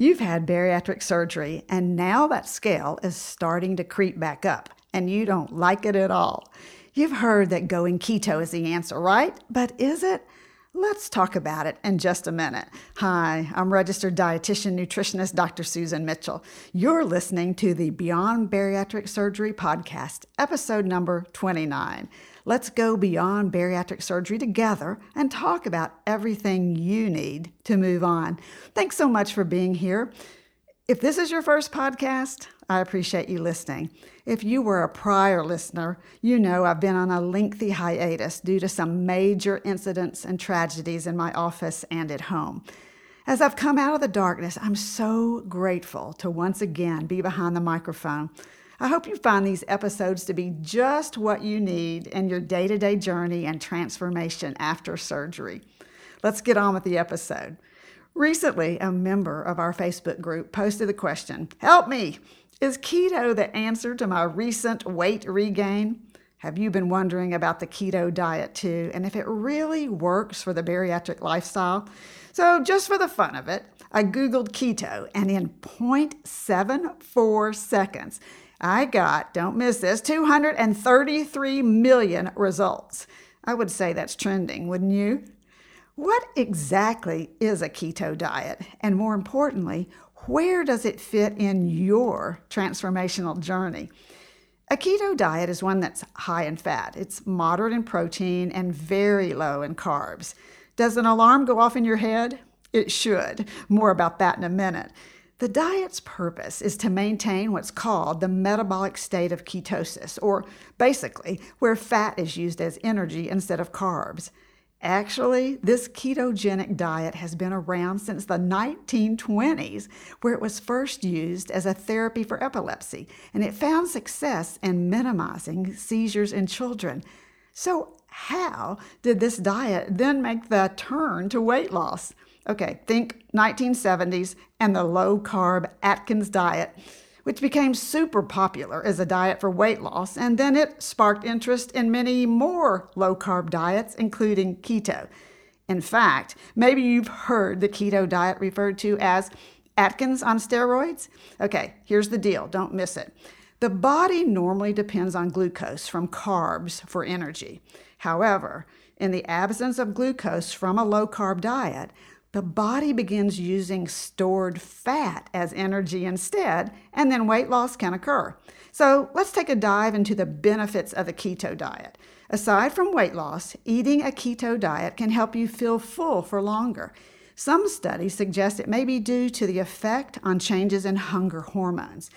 You've had bariatric surgery, and now that scale is starting to creep back up, and you don't like it at all. You've heard that going keto is the answer, right? But is it? Let's talk about it in just a minute. Hi, I'm registered dietitian nutritionist Dr. Susan Mitchell. You're listening to the Beyond Bariatric Surgery podcast, episode number 29. Let's go beyond bariatric surgery together and talk about everything you need to move on. Thanks so much for being here. If this is your first podcast, I appreciate you listening. If you were a prior listener, you know I've been on a lengthy hiatus due to some major incidents and tragedies in my office and at home. As I've come out of the darkness, I'm so grateful to once again be behind the microphone I hope you find these episodes to be just what you need in your day to day journey and transformation after surgery. Let's get on with the episode. Recently, a member of our Facebook group posted the question Help me! Is keto the answer to my recent weight regain? Have you been wondering about the keto diet too, and if it really works for the bariatric lifestyle? So, just for the fun of it, I Googled keto, and in 0.74 seconds, I got, don't miss this, 233 million results. I would say that's trending, wouldn't you? What exactly is a keto diet? And more importantly, where does it fit in your transformational journey? A keto diet is one that's high in fat. It's moderate in protein and very low in carbs. Does an alarm go off in your head? It should. More about that in a minute. The diet's purpose is to maintain what's called the metabolic state of ketosis, or basically where fat is used as energy instead of carbs. Actually, this ketogenic diet has been around since the 1920s, where it was first used as a therapy for epilepsy, and it found success in minimizing seizures in children. So, how did this diet then make the turn to weight loss? Okay, think 1970s and the low carb Atkins diet, which became super popular as a diet for weight loss, and then it sparked interest in many more low carb diets, including keto. In fact, maybe you've heard the keto diet referred to as Atkins on steroids. Okay, here's the deal don't miss it. The body normally depends on glucose from carbs for energy. However, in the absence of glucose from a low carb diet, the body begins using stored fat as energy instead, and then weight loss can occur. So let's take a dive into the benefits of the keto diet. Aside from weight loss, eating a keto diet can help you feel full for longer. Some studies suggest it may be due to the effect on changes in hunger hormones.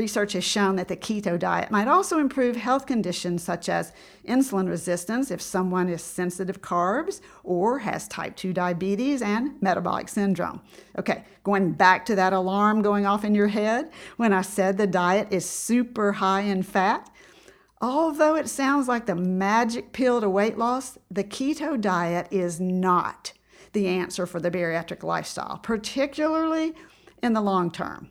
Research has shown that the keto diet might also improve health conditions such as insulin resistance if someone is sensitive carbs or has type 2 diabetes and metabolic syndrome. Okay, going back to that alarm going off in your head when I said the diet is super high in fat. Although it sounds like the magic pill to weight loss, the keto diet is not the answer for the bariatric lifestyle, particularly in the long term.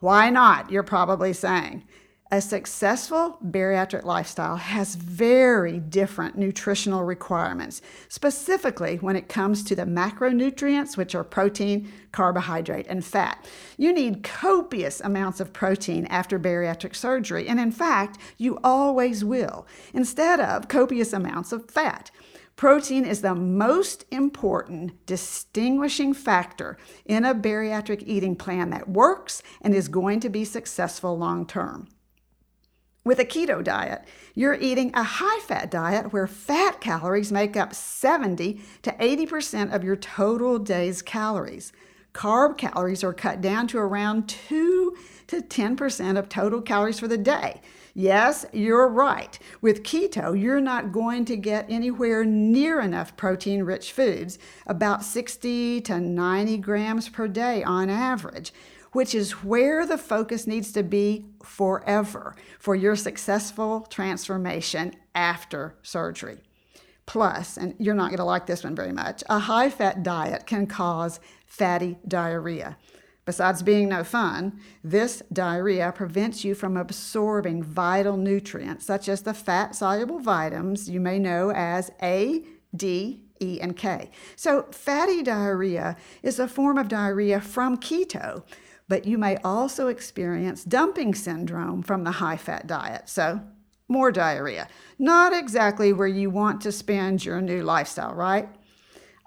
Why not? You're probably saying. A successful bariatric lifestyle has very different nutritional requirements, specifically when it comes to the macronutrients, which are protein, carbohydrate, and fat. You need copious amounts of protein after bariatric surgery, and in fact, you always will, instead of copious amounts of fat. Protein is the most important distinguishing factor in a bariatric eating plan that works and is going to be successful long term. With a keto diet, you're eating a high fat diet where fat calories make up 70 to 80% of your total day's calories. Carb calories are cut down to around 2 to 10% of total calories for the day. Yes, you're right. With keto, you're not going to get anywhere near enough protein rich foods, about 60 to 90 grams per day on average, which is where the focus needs to be forever for your successful transformation after surgery. Plus, and you're not going to like this one very much, a high fat diet can cause fatty diarrhea. Besides being no fun, this diarrhea prevents you from absorbing vital nutrients such as the fat soluble vitamins you may know as A, D, E, and K. So, fatty diarrhea is a form of diarrhea from keto, but you may also experience dumping syndrome from the high fat diet. So, more diarrhea. Not exactly where you want to spend your new lifestyle, right?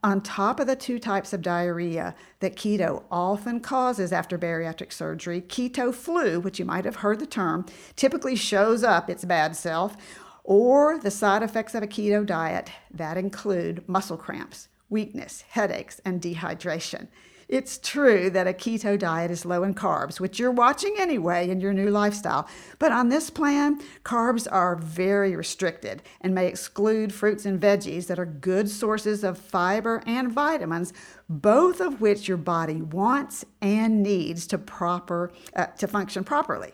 On top of the two types of diarrhea that keto often causes after bariatric surgery, keto flu, which you might have heard the term, typically shows up its bad self, or the side effects of a keto diet that include muscle cramps, weakness, headaches, and dehydration. It's true that a keto diet is low in carbs, which you're watching anyway in your new lifestyle. But on this plan, carbs are very restricted and may exclude fruits and veggies that are good sources of fiber and vitamins, both of which your body wants and needs to proper uh, to function properly.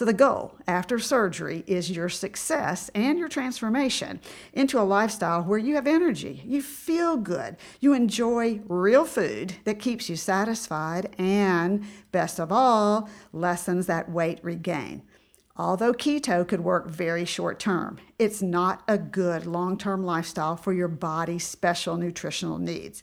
So, the goal after surgery is your success and your transformation into a lifestyle where you have energy, you feel good, you enjoy real food that keeps you satisfied, and best of all, lessens that weight regain. Although keto could work very short term, it's not a good long term lifestyle for your body's special nutritional needs.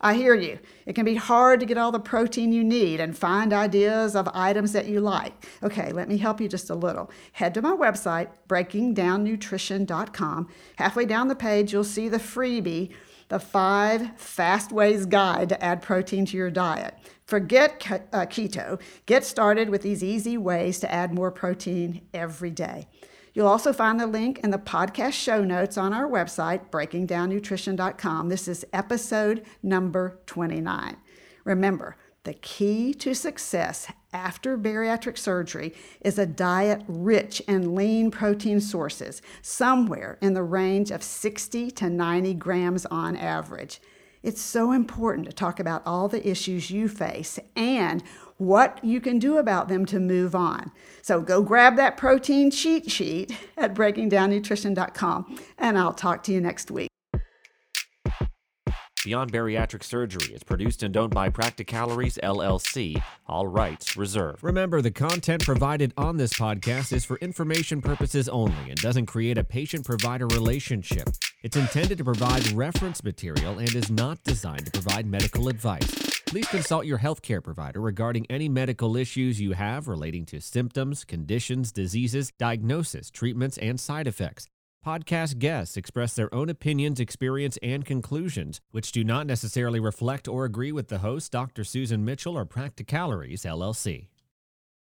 I hear you. It can be hard to get all the protein you need and find ideas of items that you like. Okay, let me help you just a little. Head to my website, breakingdownnutrition.com. Halfway down the page, you'll see the freebie, the five fast ways guide to add protein to your diet. Forget uh, keto. Get started with these easy ways to add more protein every day. You'll also find the link in the podcast show notes on our website, breakingdownnutrition.com. This is episode number 29. Remember, the key to success after bariatric surgery is a diet rich in lean protein sources, somewhere in the range of 60 to 90 grams on average. It's so important to talk about all the issues you face and what you can do about them to move on. So go grab that protein cheat sheet at breakingdownnutrition.com, and I'll talk to you next week. Beyond Bariatric Surgery is produced and owned by Practicalories LLC. All rights reserved. Remember, the content provided on this podcast is for information purposes only and doesn't create a patient provider relationship. It's intended to provide reference material and is not designed to provide medical advice. Please consult your healthcare provider regarding any medical issues you have relating to symptoms, conditions, diseases, diagnosis, treatments, and side effects. Podcast guests express their own opinions, experience, and conclusions, which do not necessarily reflect or agree with the host, Dr. Susan Mitchell or Practicalories, LLC.